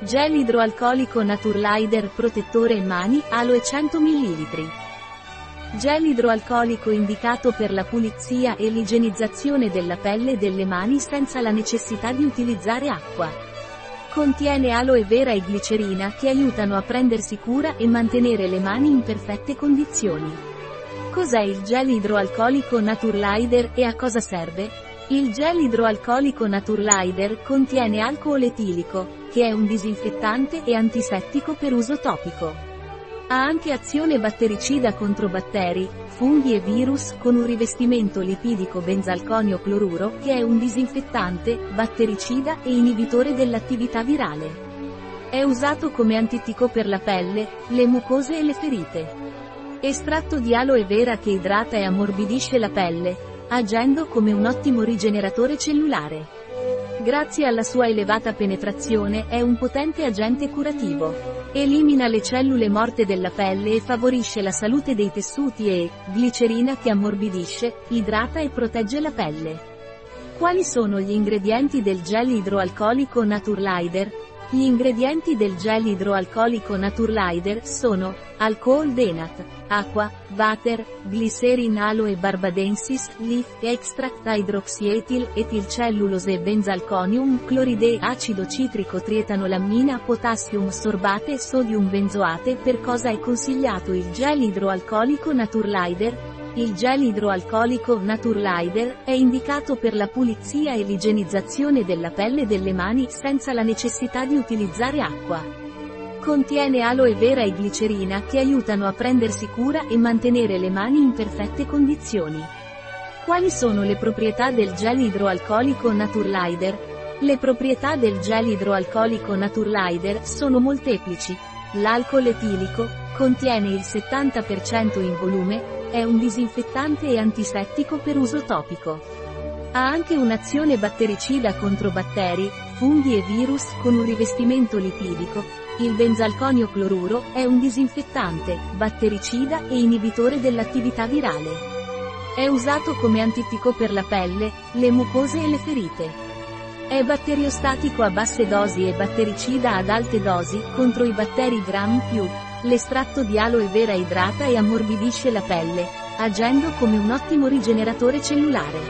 Gel idroalcolico Naturlider protettore mani, aloe 100 ml. Gel idroalcolico indicato per la pulizia e l'igienizzazione della pelle e delle mani senza la necessità di utilizzare acqua. Contiene aloe vera e glicerina che aiutano a prendersi cura e mantenere le mani in perfette condizioni. Cos'è il gel idroalcolico Naturlider e a cosa serve? Il gel idroalcolico Naturlider contiene alcol etilico, che è un disinfettante e antisettico per uso topico. Ha anche azione battericida contro batteri, funghi e virus con un rivestimento lipidico benzalconio cloruro che è un disinfettante, battericida e inibitore dell'attività virale. È usato come antitico per la pelle, le mucose e le ferite. Estratto di aloe vera che idrata e ammorbidisce la pelle, agendo come un ottimo rigeneratore cellulare. Grazie alla sua elevata penetrazione è un potente agente curativo. Elimina le cellule morte della pelle e favorisce la salute dei tessuti e, glicerina che ammorbidisce, idrata e protegge la pelle. Quali sono gli ingredienti del gel idroalcolico Naturlider? Gli ingredienti del gel idroalcolico Naturlider sono alcohol denat, acqua, water, glycerin aloe barbadensis, leaf extract hydroxyetil, etilcellulose benzalconium, cloride acido citrico trietanolamina potassium sorbate sodium benzoate per cosa è consigliato il gel idroalcolico Naturlider? Il gel idroalcolico Naturlider è indicato per la pulizia e l'igienizzazione della pelle e delle mani senza la necessità di utilizzare acqua. Contiene aloe vera e glicerina che aiutano a prendersi cura e mantenere le mani in perfette condizioni. Quali sono le proprietà del gel idroalcolico Naturlider? Le proprietà del gel idroalcolico Naturlider sono molteplici. L'alcol etilico, contiene il 70% in volume, è un disinfettante e antisettico per uso topico. Ha anche un'azione battericida contro batteri, funghi e virus con un rivestimento lipidico. Il benzalconio cloruro è un disinfettante, battericida e inibitore dell'attività virale. È usato come antitico per la pelle, le mucose e le ferite. È batteriostatico a basse dosi e battericida ad alte dosi contro i batteri Gram+, L'estratto di aloe vera idrata e ammorbidisce la pelle, agendo come un ottimo rigeneratore cellulare.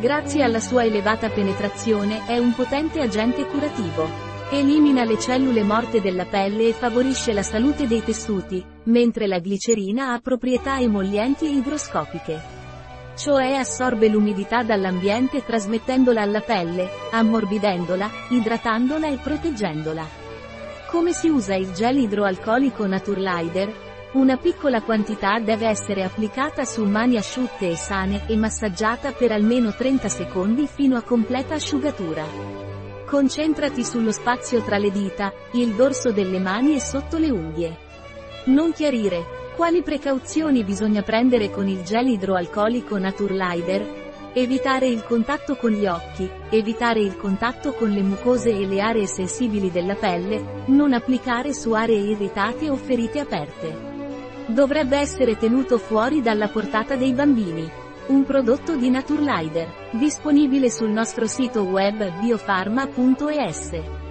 Grazie alla sua elevata penetrazione è un potente agente curativo. Elimina le cellule morte della pelle e favorisce la salute dei tessuti, mentre la glicerina ha proprietà emollienti e igroscopiche. Cioè assorbe l'umidità dall'ambiente trasmettendola alla pelle, ammorbidendola, idratandola e proteggendola. Come si usa il gel idroalcolico Naturlider? Una piccola quantità deve essere applicata su mani asciutte e sane e massaggiata per almeno 30 secondi fino a completa asciugatura. Concentrati sullo spazio tra le dita, il dorso delle mani e sotto le unghie. Non chiarire. Quali precauzioni bisogna prendere con il gel idroalcolico Naturlider? Evitare il contatto con gli occhi, evitare il contatto con le mucose e le aree sensibili della pelle, non applicare su aree irritate o ferite aperte. Dovrebbe essere tenuto fuori dalla portata dei bambini. Un prodotto di Naturlider, disponibile sul nostro sito web biofarma.es.